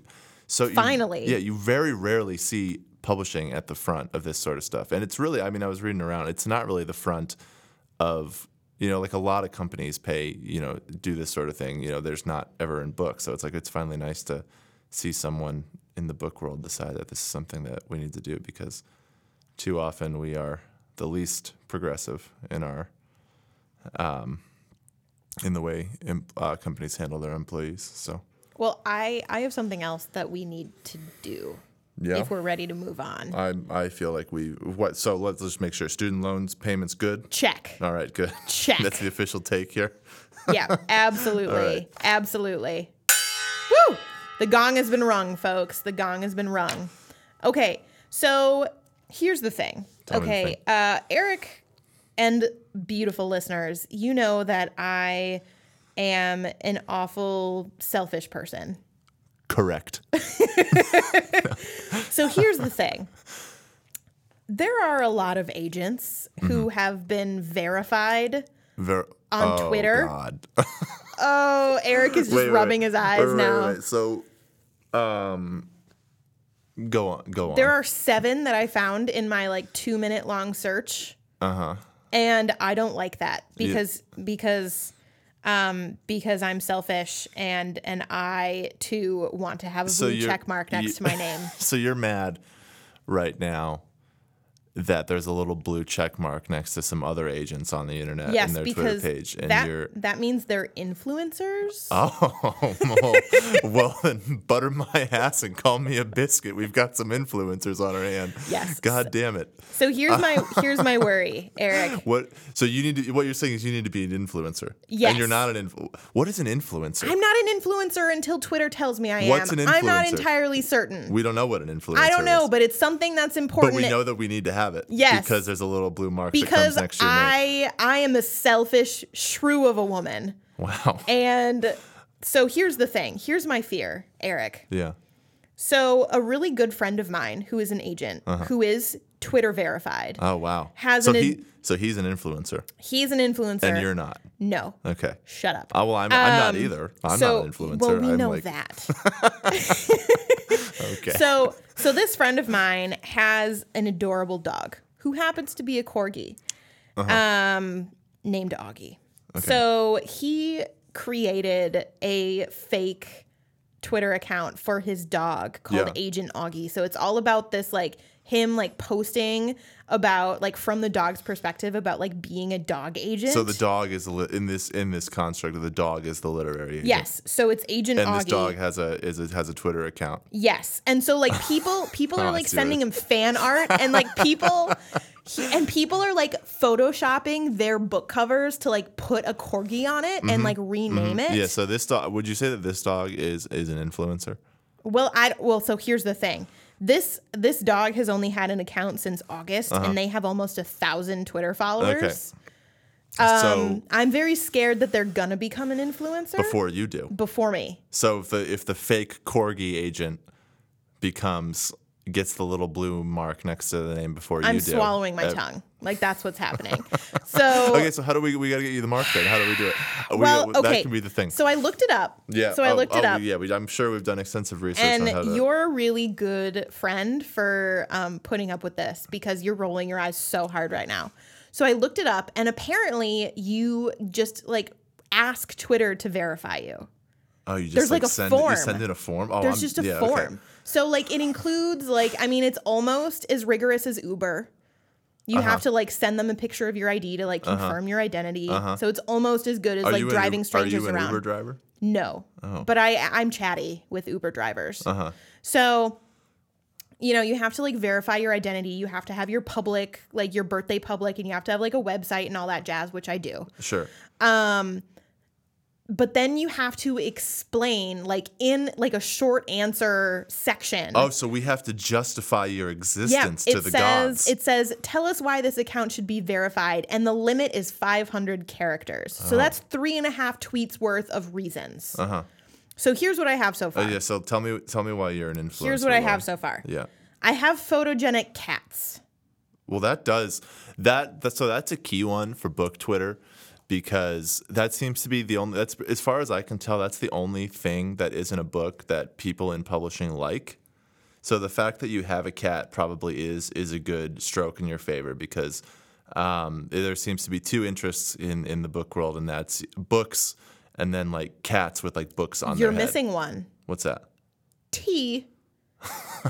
so you- Finally. yeah, you very rarely see publishing at the front of this sort of stuff, and it's really, I mean, I was reading around. It's not really the front of you know like a lot of companies pay you know do this sort of thing you know there's not ever in books so it's like it's finally nice to see someone in the book world decide that this is something that we need to do because too often we are the least progressive in our um, in the way uh, companies handle their employees. So Well, I I have something else that we need to do yeah, if we're ready to move on. I I feel like we what. So let's just make sure student loans payments good. Check. All right, good. Check. That's the official take here. Yeah, absolutely. right. Absolutely. The gong has been rung, folks. The gong has been rung. Okay, so here's the thing. Tell me the okay, thing. uh, Erik and beautiful listeners, you know that I am an awful selfish person. Correct. So here's the thing. There are a lot of agents Mm-hmm. who have been verified. Ver- On oh, Twitter? Oh, Erik is just Wait, rubbing wait. his eyes Wait, now. So, um, go on, go on. There are seven that I found in my like two minute long search. uh huh. And I don't like that because because um because I'm selfish and and I too want to have a So blue check mark next you- to my name. So you're mad right now that there's a little blue check mark next to some other agents on the internet yes, in their Twitter page, and that you're that means they're influencers. oh well, well then butter my ass and call me a biscuit. We've got some influencers on our hand. Yes. God damn it. So here's my here's my worry, Erik. What? So you need to. What you're saying is you need to be an influencer. Yes. And you're not an influ. What is an influencer? I'm not an influencer until Twitter tells me I What's am. an I'm not entirely certain. we don't know what an influencer. Is. I don't know, is. but it's something that's important. But we know that we need to have it. Yes. Because there's a little blue mark that comes because next to your. I I am a selfish shrew of a woman. Wow. And so here's the thing. Here's my fear, Erik. Yeah. So a really good friend of mine who is an agent, Uh-huh. who is Twitter verified. Oh wow. Has so an he so he's an influencer He's an influencer. and you're not. no. Okay. Shut up. Oh well, I'm, I'm not Um, either. I'm so, not an influencer. Well, we I'm know like, that. Okay. So so this friend of mine has an adorable dog who happens to be a corgi. Uh-huh. Um named Augie. So he created a fake Twitter account for his dog called Yeah. Agent Augie. So it's all about this like him like posting about like from the dog's perspective about like being a dog agent. so the dog is a li- in this in this construct of the dog is the literary. agent. Yes. So it's Agent And Augie. this dog has a is a, has a Twitter account. Yes. And so like people people Oh, are like sending it- him fan art and like people he, and people are like photoshopping their book covers to like put a corgi on it and like rename it. Mm-hmm. Yeah. So this dog. Would you say that this dog is is an influencer? Well, I well, so here's the thing. This this dog has only had an account since August, Uh-huh. and they have almost a thousand Twitter followers. so Um, I'm very scared that they're gonna become an influencer before you do. before me. So if the if the fake corgi agent becomes gets the little blue mark next to the name before you do, I'm swallowing my uh, tongue. Like that's what's happening. So Okay, so how do we we gotta get you the mark then? How do we do it? Uh, we- well, that okay. can be the thing. So I looked it up. yeah. So I oh, looked it oh, up. Yeah, we, I'm sure we've done extensive research And to. you're a really good friend for um, putting up with this because you're rolling your eyes so hard right now. So I looked it up, and apparently you just like ask Twitter to verify you. oh, you just there's, like, like, a send form. You send in a form. Oh, There's I'm- just a yeah, okay. form. So like it includes like I mean it's almost as rigorous as Uber. You Uh-huh. have to like send them a picture of your ID to like confirm your identity. So it's almost as good as Are like an driving Uber- strangers Are you an around. Uber driver? No. Oh. But I I'm chatty with Uber drivers. Uh-huh. So you know, you have to like verify your identity. You have to have your public, like your birthday public, and you have to have like a website and all that jazz, which I do. Sure. But then you have to explain, like in like a short answer section. Oh, so we have to justify your existence it to the says gods. it says tell us why this account should be verified, and the limit is 500 characters. So Oh. that's three and a half tweets worth of reasons. Uh huh. So here's what I have so far. Oh yeah. So tell me, tell me why you're an influencer. here's what I have so far. Yeah. I have photogenic cats. Well, that does that. that so that's a key one for book Twitter because that seems to be the only. That's as far as I can tell. That's the only thing that isn't a book that people in publishing like. So the fact that you have a cat probably is is a good stroke in your favor because um, there seems to be two interests in in the book world, and that's books and then like cats with like books on You're their head. missing one. What's that? tea.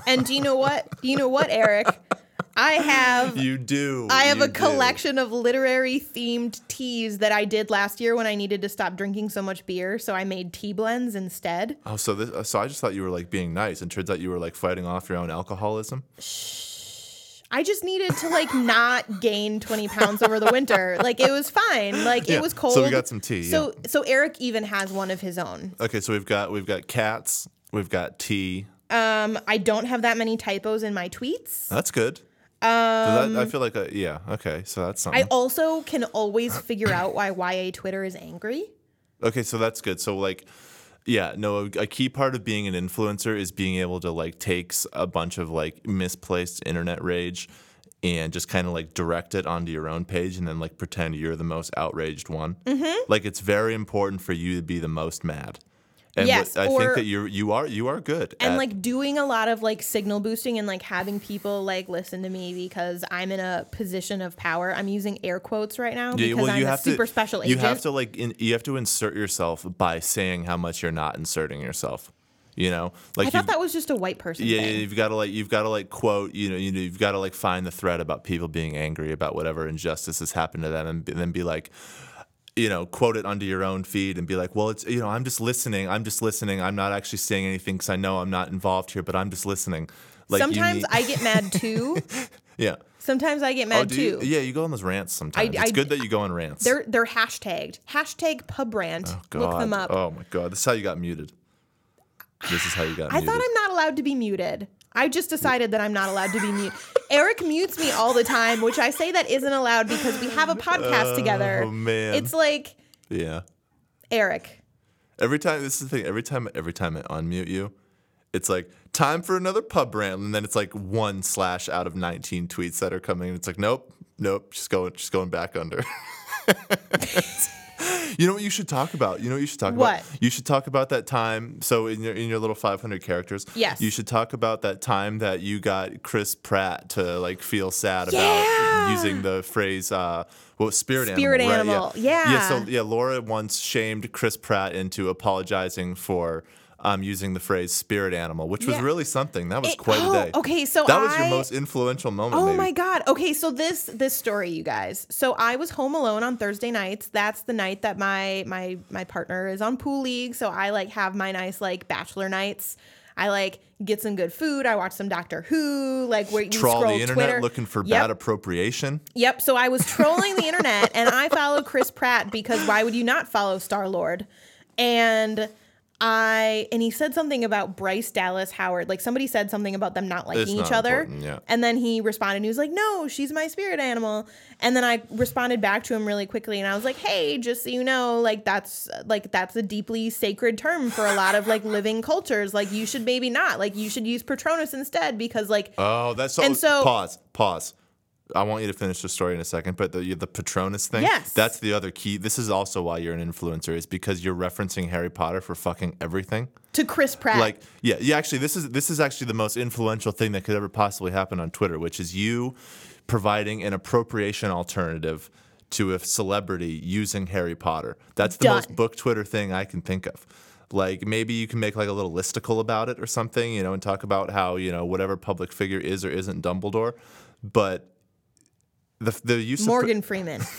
and do you know what? Do you know what, Erik? I have You do. I have you a do. collection of literary themed teas that I did last year when I needed to stop drinking so much beer, so I made tea blends instead. Oh, so this, so I just thought you were like being nice, and turns out you were like fighting off your own alcoholism. Shh. I just needed to like not gain 20 pounds over the winter. Like it was fine. Like Yeah, it was cold. so we got some tea, So so Erik even has one of his own. Okay, so we've got we've got cats, we've got tea. Um I don't have that many typos in my tweets. That's good. Um, I feel like a, yeah. Okay, so that's something. I also can always figure out why YA Twitter is angry. Okay, so that's good. So like, yeah, no, a key part of being an influencer is being able to like take a bunch of like misplaced internet rage and just kind of like direct it onto your own page and then like pretend you're the most outraged one. Mm-hmm. Like it's very important for you to be the most mad. And Yes, I or- think that you're you are you are good. and at- like doing a lot of like signal boosting and like having people like listen to me because I'm in a position of power. I'm using air quotes right now Yeah, because I'm a super to, special You agent. have to like in, you have to insert yourself by saying how much you're not inserting yourself. You know, like I thought that was just a white person Yeah, yeah, thing. you've got to like you've got to like quote, you know, you know, you've got to like find the thread about people being angry about whatever injustice has happened to them, and, then be like, you know, quote it under your own feed and be like, well, it's you know, I'm just listening, I'm just listening, I'm not actually saying anything because I know I'm not involved here, but I'm just listening. Like Sometimes need- I get mad too. yeah. Sometimes I get Oh, mad you? too. Yeah, you go on those rants sometimes. it's I- good that you go on rants. They're they're hashtagged. Hashtag pub rant. Oh, Look them up. Oh my god, this is how you got muted. This is how you got I muted. thought I'm not allowed to be muted. I just decided that I'm not allowed to be mute. Erik mutes me all the time, which I say that isn't allowed because we have a podcast together. Oh, man. It's like yeah. Erik. Every time this is the thing. Every time, every time I unmute you, it's like time for another pub rant, and then it's like one slash out of nineteen tweets that are coming. It's like, nope, nope, she's going, she's going back under. you know what you should talk about? You know what you should talk What? about? You should talk about that time. So in your in your little five hundred characters, Yes. you should talk about that time that you got Chris Pratt to like feel sad Yeah. about using the phrase. Uh, well, spirit, Spirit animal, animal, right? Yeah. yeah. So yeah, Laura once shamed Chris Pratt into apologizing for um, using the phrase "spirit animal," which was really something. That was It- quite oh, a day. okay, so that was your most influential moment. Oh maybe. my god. Okay, so this this story, you guys. So I was home alone on Thursday nights. That's the night that my my my partner is on pool league. So I like have my nice like bachelor nights. I like get some good food. I watch some Doctor Who. Like where you Troll scroll the internet Twitter. looking for Yep. bad appropriation. Yep. So I was trolling the internet and I followed Chris Pratt because why would you not follow Star Lord? And I and he said something about Bryce Dallas Howard. Like somebody said something about them not liking It's each not other. important, yeah. And then he responded and he was like, No, she's my spirit animal. And then I responded back to him really quickly and I was like, Hey, just so you know, like that's like that's a deeply sacred term for a lot of like living cultures. Like you should maybe not. Like you should use Patronus instead because like Oh, that's so. And so- pause, pause. I want you to finish the story in a second, but the the Patronus thing. Yes. That's the other key. This is also why you're an influencer, is because you're referencing Harry Potter for fucking everything. to Chris Pratt. like yeah yeah actually this is this is actually the most influential thing that could ever possibly happen on twitter which is you providing an appropriation alternative to a celebrity using harry potter that's the Done. most book twitter thing i can think of like maybe you can make like a little listicle about it or something you know and talk about how you know whatever public figure is or isn't dumbledore but the, the use of Morgan Freeman.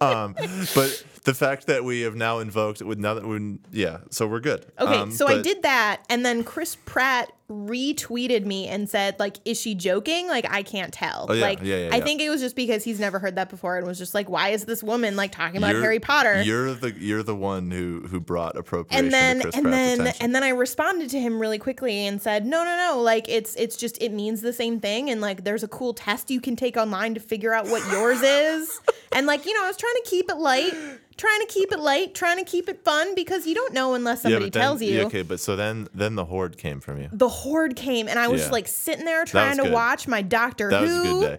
Um, but the fact that we have now invoked it with now that we yeah so we're good Okay, Um, so I did that, and then Chris Pratt retweeted me and said, like, is she joking? Like, I can't tell. Oh, yeah, like, yeah, yeah, I think it was just because he's never heard that before and was just like, why is this woman like talking about You're- Harry Potter? You're the you're the one who who brought appropriation and then and Pratt's then attention. and then I responded to him really quickly and said, "No, no, no. Like it's it's just it means the same thing and like there's a cool test you can take online to figure out what yours is." And like, you know, I was trying to keep it light, trying to keep it light, trying to keep it fun because you don't know unless yeah, somebody but then, tells you. yeah, okay, but so then then the horde came from you. The horde came and I was Yeah. like sitting there trying to good. watch my Doctor That Who. was a good day.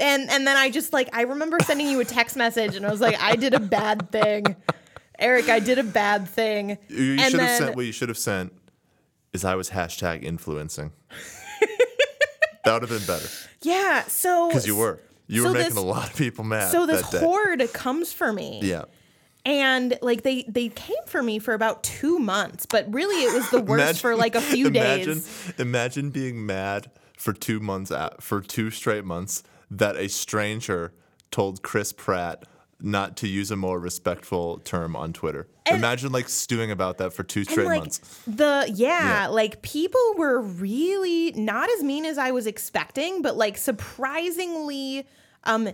And and then I just like I remember sending you a text message and I was like, I did a bad thing. Erik, I did a bad thing. You, you should have sent what you should have sent is I was hashtag influencing. that would have been better Yeah, so because you were you so were making this- a lot of people mad. So this horde comes for me. yeah, And like they they came for me for about two months, but really it was the worst Imagine- for like a few imagine, days. Imagine being mad for two months at, for two straight months that a stranger told Chris Pratt not to use a more respectful term on Twitter. imagine like stewing about that for two And straight like months. the yeah, Yeah. like people were really not as mean as I was expecting, but like surprisingly um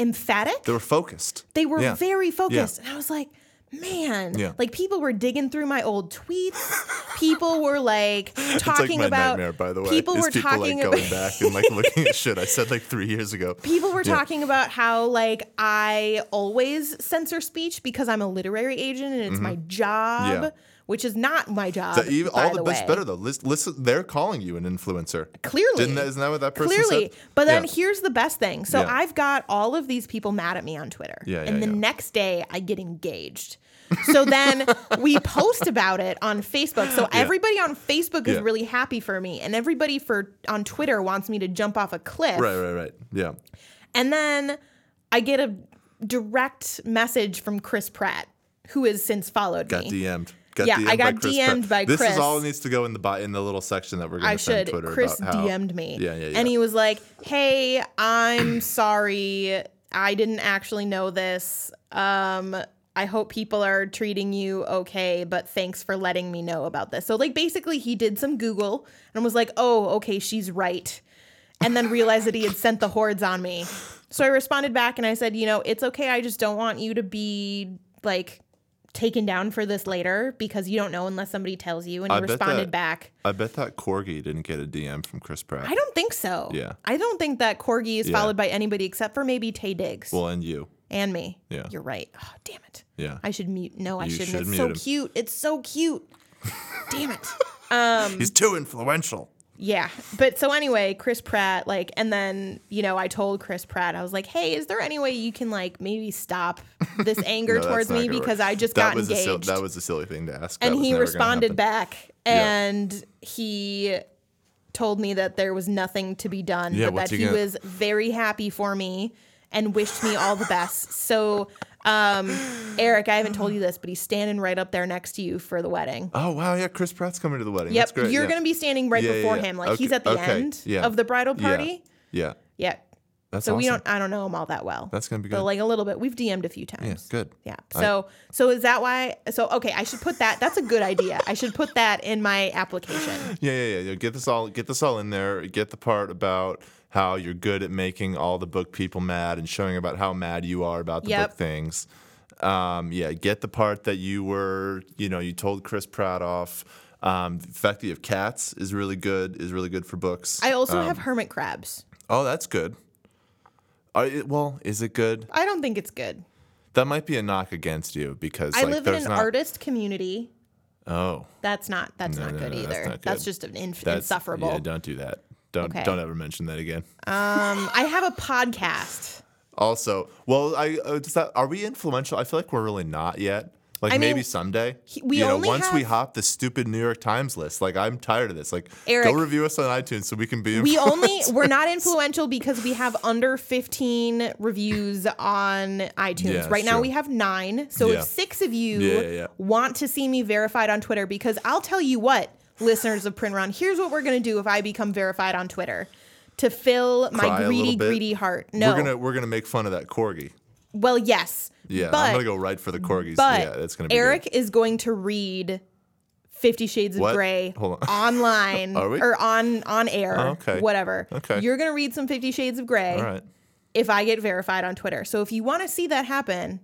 emphatic. They were focused. They were Yeah. very focused. And I was like, man, Yeah. like people were digging through my old tweets. People were like like talking my about nightmare, by the way. people were people talking like about going back and like looking at shit I said like three years ago. people were Yeah. talking about how like I always censor speech because I'm a literary agent and it's my job, Mm-hmm. Yeah. Which is not my job. So even, all the, the best way. better though. Listen, listen, they're calling you an influencer. Clearly. Didn't that, isn't that what that person Clearly. said? But then Yeah. here's the best thing. So Yeah. I've got all of these people mad at me on Twitter. Yeah, and the next day I get engaged. So then we post about it on Facebook. So everybody on Facebook is Yeah. really happy for me. And everybody for on Twitter wants me to jump off a cliff. Right, right, right. Yeah. And then I get a direct message from Chris Pratt, who has since followed Got me. Got DM'd. Got Yeah, DM'd I got by Chris DM'd by this Chris. is all needs to go in the in the little section that we're going to send should. Twitter Chris about how, DM'd me. Yeah, yeah, yeah. And he was like, "Hey, I'm sorry. I didn't actually know this. Um, I hope people are treating you okay, but thanks for letting me know about this." So like basically he did some Google and was like, "Oh, okay, she's right." And then realized that he had sent the hordes on me. So I responded back and I said, "You know, it's okay. I just don't want you to be like taken down for this later because you don't know unless somebody tells you." And he I responded that- back. I bet that corgi didn't get a DM from Chris Pratt. I don't think so. Yeah. I don't think that Corgi is Yeah. followed by anybody except for maybe Taye Diggs well, and you. and me. Yeah. You're right. Oh, damn it. Yeah. I should mute. No, I You shouldn't. should it's so him. cute. It's so cute. damn it. Um, He's too influential. Yeah. But so anyway, Chris Pratt, like, and then, you know, I told Chris Pratt, I was like, hey, is there any way you can, like, maybe stop this anger No, towards me gonna work. because I just that got was engaged? A that was a silly thing to ask. and he responded back and he told me that there was nothing to be done Yeah, but that he he gonna- was very happy for me and wished me all the best so um erik i haven't told you this but he's standing right up there next to you for the wedding Oh wow, yeah, Chris Pratt's coming to the wedding. yep That's great. you're yeah. gonna be standing right Yeah, yeah, before yeah. him like Okay, he's at the okay, end yeah. of the bridal party Yeah, yeah, that's so awesome. we don't i don't know him all that well That's gonna be but good. like a little bit we've dm'd a few yeah, times good. yeah. I- So so is that why? So okay, I should put that. That's a good idea. I should put that in my application. Yeah, yeah, yeah, yeah. Get this all get this all in there. Get the part about how you're good at making all the book people mad and showing about how mad you are about the Yep. book things. Um, yeah, get the part that you were, you know, you told Chris Pratt off. Um, the fact that you have cats is really good. Is really good for books. I also Um, have hermit crabs. Oh, that's good. Are it, well, is it good? I don't think it's good. That might be a knock against you because I like, live in an not, artist community. Oh, That's not that's No, not no, good no, that's either. not That's just an inf- that's insufferable. Yeah, don't do that. Don't Okay. don't ever mention that again. um, I have a podcast. Also, well, I uh, does that are we influential? I feel like we're really not yet. Like I mean, maybe someday. he- we you know, once we hop the stupid New York Times list. Like I'm tired of this. Like Erik, go review us on iTunes so we can be. We only we're not influential because we have under 15 reviews on iTunes. Yeah, right now we have 9. So Yeah. if 6 of you yeah. want to see me verified on Twitter because I'll tell you what, listeners of Print Run, here's what we're to do if I become verified on Twitter. To fill my greedy, greedy heart. No. We're gonna we're gonna make fun of that corgi. well, yes. Yeah, but, I'm gonna go right for the corgis. But yeah, that's gonna be Erik Good. is going to read Fifty Shades of What? Grey on. online or on on air, Oh, okay. whatever. Okay. You're gonna read some Fifty Shades of Grey All right. if I get verified on Twitter. So if you want to see that happen,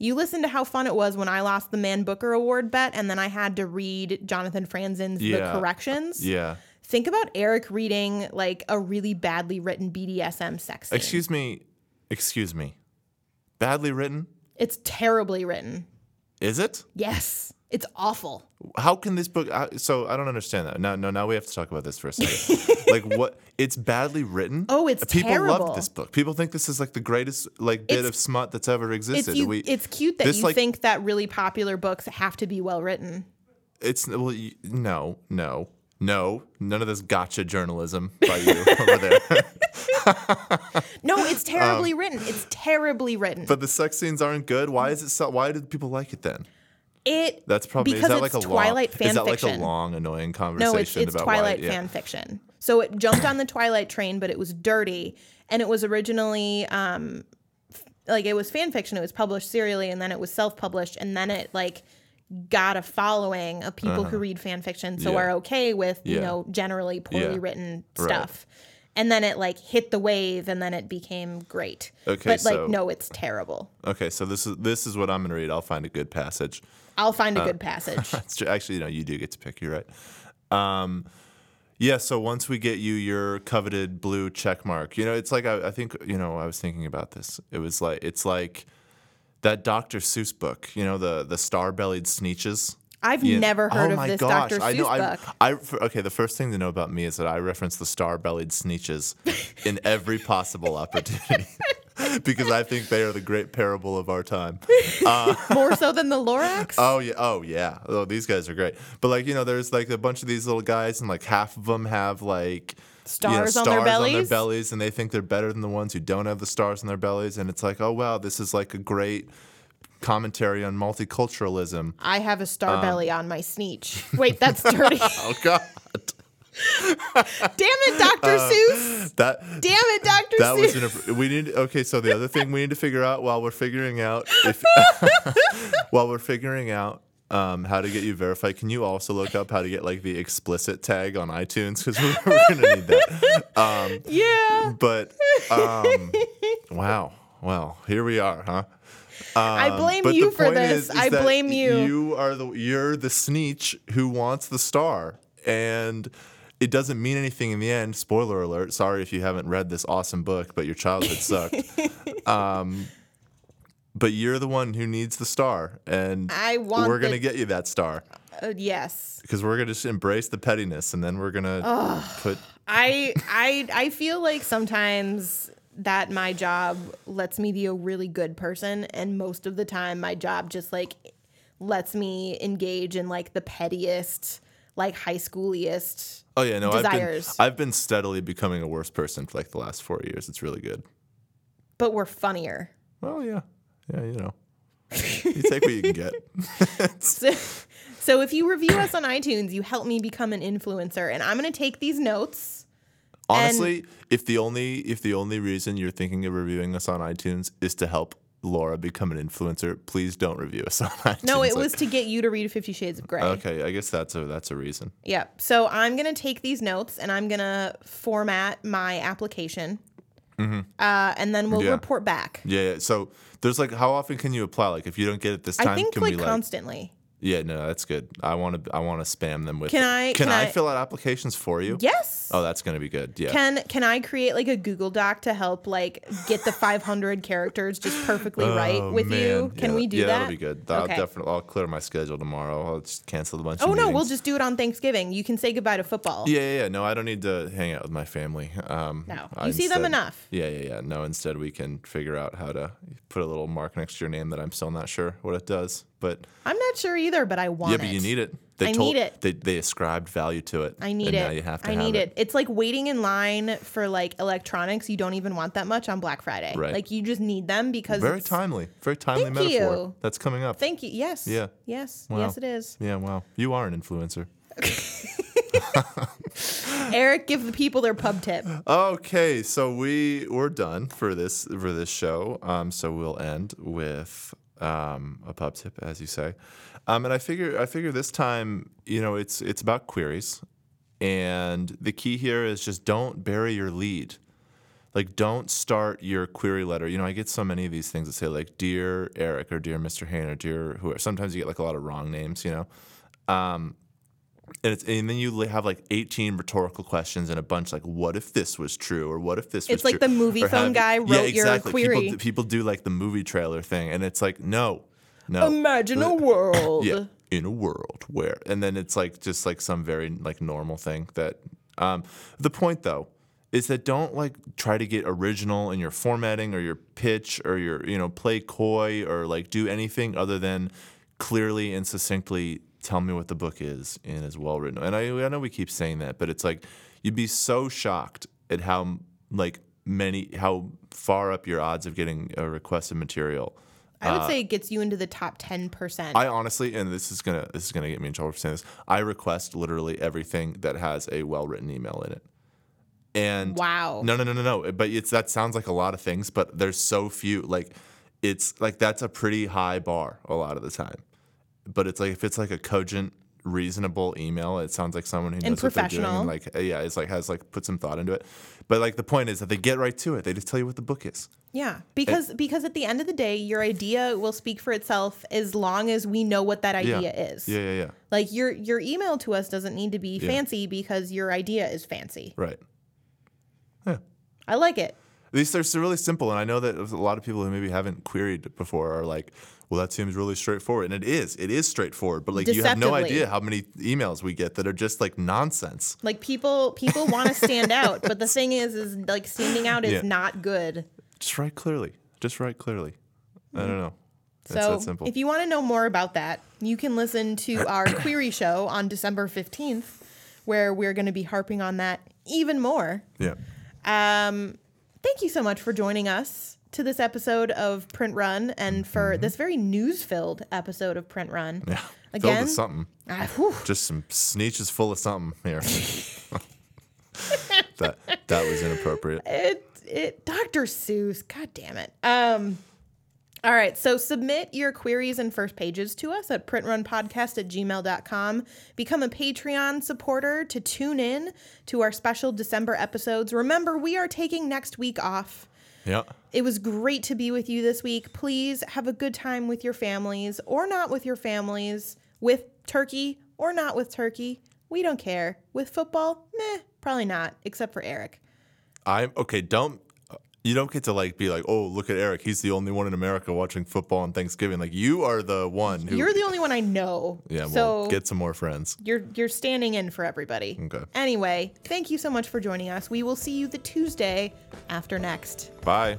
you listen to how fun it was when I lost the Man Booker Award bet and then I had to read Jonathan Franzen's Yeah. The Corrections. Yeah. Think about Erik reading like a really badly written BDSM sex scene. Excuse me. Excuse me. Badly written? It's terribly written. Is it? Yes. It's awful. How can this book? uh, So I don't understand that. No, no. Now we have to talk about this for a second. like what? It's badly written. Oh, it's people terrible. love this book. People think this is like the greatest like bit It's- of smut that's ever It's existed. you, we, it's cute that this, you like- think that really popular books have to be well written. it's well, y- no, no. No, none of this gotcha journalism by you over there. No, it's terribly written. It's terribly written. Um, But the sex scenes aren't good. Why is it so? Why did people like it then? It That's probably because is that it's like a Twilight long, fan Is that like a long, annoying conversation No, it's, it's about Twilight why? yeah. fan fiction. So it jumped on the Twilight train, but it was dirty, and it was originally um, f- like it was fan fiction. It was published serially, and then it was self published, and then it like got a following of people who read fan fiction, so Uh-huh. Yeah. are okay with you know generally poorly Yeah. written Right. stuff. And then it like hit the wave, and then it became great. Okay, but like so- no, it's terrible. Okay, so this is this is what I'm gonna read. I'll find a good passage. I'll find Uh, a good passage. That's true. Actually, no, you do get to pick. You're right. Um, yeah. So once we get you your coveted blue check mark, you know, it's like I, I think you know I was thinking about this. It was like it's like that Dr. Seuss book. You know, the the star bellied sneetches. I've Yeah. never heard oh of this gosh, Dr. I know. Seuss I. I, okay, the first thing to know about me is that I reference the star-bellied sneetches in every possible opportunity because I think they are the great parable of our time. Uh, More so than the Lorax. Oh yeah, oh yeah. Oh, these guys are great. But like you know, there's like a bunch of these little guys, and like half of them have like you know, Stars on their on their bellies? bellies, and they think they're better than the ones who don't have the stars on their bellies. And it's like, oh wow, this is like a great commentary on multiculturalism. I have a star Um, belly on my sneetch. Wait, that's dirty. Oh god, Damn it, Dr. Seuss. that Damn it, Dr. Uh, that was Seuss. an, we need okay so the other thing we need to figure out while we're figuring out if while we're figuring out um, how to get you verified can you also look up how to get like the explicit tag on itunes because we're, we're gonna need that um, yeah. but um, wow well here we are huh I blame Um, you for this. is- is I blame you. You are the you're the sneetch who wants the star, and it doesn't mean anything in the end. Spoiler alert! Sorry if you haven't read this awesome book, but your childhood sucked. um, but you're the one who needs the star, and I want we're gonna the- get you that star Uh, yes. because we're gonna just embrace the pettiness, and then we're gonna put. I I I feel like sometimes that my job lets me be a really good person and most of the time my job just like lets me engage in like the pettiest like high schooliest Oh yeah, no, I've been. I've been steadily becoming a worse person for like the last four years. It's really good. but we're funnier. Well, yeah, yeah, you know, you take what you can get. So, so if you review us on iTunes, you help me become an influencer and I'm going to take these notes. Honestly, if the only if the only reason you're thinking of reviewing us on iTunes is to help Laura become an influencer, please don't review us on iTunes. No, it Like- was to get you to read 50 Shades of Grey. okay. I guess that's a that's a reason. Yeah. So I'm going to take these notes and I'm going to format my application. Uh, and then we'll Mm-hmm. Yeah. report back. Yeah. yeah. So there's like, how often can you apply? Like, if you don't get it this time, I think can like we like? constantly. Yeah, no, that's good. I want to I want to spam them with. Can I- Can, can I, I- fill out applications for you? Yes. Oh, that's gonna be good. Yeah. Can can I create like a Google Doc to help like get the 500 characters just perfectly right Oh, with you? Can Yeah, we do yeah, that? that'll be good. I'll Okay. definitely I'll clear my schedule tomorrow. I'll just cancel a bunch. Oh no, we'll just do it on Thanksgiving. You can say goodbye to football. Yeah, yeah, yeah. No, I don't need to hang out with my family. Um, No. I You see them enough. Yeah, yeah, yeah. No, instead we can figure out how to put a little mark next to your name that I'm still not sure what it does. But I'm not sure either, but I want it. yeah, it. but you need it. They I told, need it. They, they ascribed value to it. I need and it. Now you have to I have need it. It's like waiting in line for like electronics you don't even want that much on Black Friday. Right. Like you just need them because Very it's- timely. Very timely Thank metaphor. you. That's coming up. Thank you. Yes. Yeah. Yes. Wow. Yes, it is. yeah, wow. You are an influencer. Erik, give the people their pub tip. Okay, so we we're done for this for this show. Um, so we'll end with um, a pub tip, as you say. Um, and I figure I figure this time, you know, it's it's about queries, and the key here is just don't bury your lead. Like, don't start your query letter. You know, I get so many of these things that say like "Dear Erik" or "Dear Mr. Hane" or "Dear whoever." Sometimes you get like a lot of wrong names. You know. Um, and, it's, and then you have like 18 rhetorical questions and a bunch like, what if this was true? Or what if this was true? It's like true? the movie Or phone guy yeah, wrote your query. People, people do like the movie trailer thing. And it's like, no, no. Imagine a world. Yeah, in a world where, and then it's like just like some very like normal thing that. Um, the point though is that don't like try to get original in your formatting or your pitch or your you know play coy or like do anything other than clearly and succinctly tell me what the book is and is well written. And I, I know we keep saying that, but it's like you'd be so shocked at how like many how far up your odds of getting a requested material. I would uh, say it gets you into the top 10%. I honestly, and this is gonna this is gonna get me in trouble for saying this. I request literally everything that has a well written email in it. And Wow. no, no, no, no, no. But it's that sounds like a lot of things, but there's so few. Like it's like that's a pretty high bar a lot of the time. But it's like if it's like a cogent, reasonable email, it sounds like someone who knows what they're doing. professional. And like uh, yeah, it's like has like put some thought into it. But like the point is that they get right to it. They just tell you what the book is. yeah, because because at the end of the day, your idea will speak for itself as long as we know what that idea Yeah. is. Yeah, yeah, yeah. Like your your email to us doesn't need to be fancy because your idea is fancy. Right. Yeah. I like it. These are really simple, and I know that a lot of people who maybe haven't queried before are like, "Well, that seems really straightforward," and it is. It is straightforward, but like you have no idea how many emails we get that are just like nonsense. Like people people want to stand out, but the thing is is like standing out is Yeah. not good. Just write clearly. Just write clearly. I don't know. It's So that simple. if you want to know more about that, you can listen to our query show on December 15th where we're going to be harping on that even more. yeah. Um, thank you so much for joining us to this episode of Print Run and for this very news-filled episode of Print Run. Mm-hmm. Yeah. Filled Again, with something. Whew. Just some sneetches full of something here. that that was inappropriate. it it Dr. Seuss, god damn it. Um all right, so submit your queries and first pages to us at printrunpodcast at gmail.com. Become a Patreon supporter to tune in to our special December episodes. Remember, we are taking next week off. Yeah. It was great to be with you this week. Please have a good time with your families or not with your families, with turkey or not with turkey. We don't care. With football, meh, probably not, except for Erik. I'm okay. Don't you don't get to like be like, oh, look at Erik. He's the only one in America watching football on Thanksgiving. Like you are the one who. You're the only one I know. yeah. Well, So get some more friends. you're you're standing in for everybody. Okay. Anyway, thank you so much for joining us. We will see you the Tuesday after next. Bye.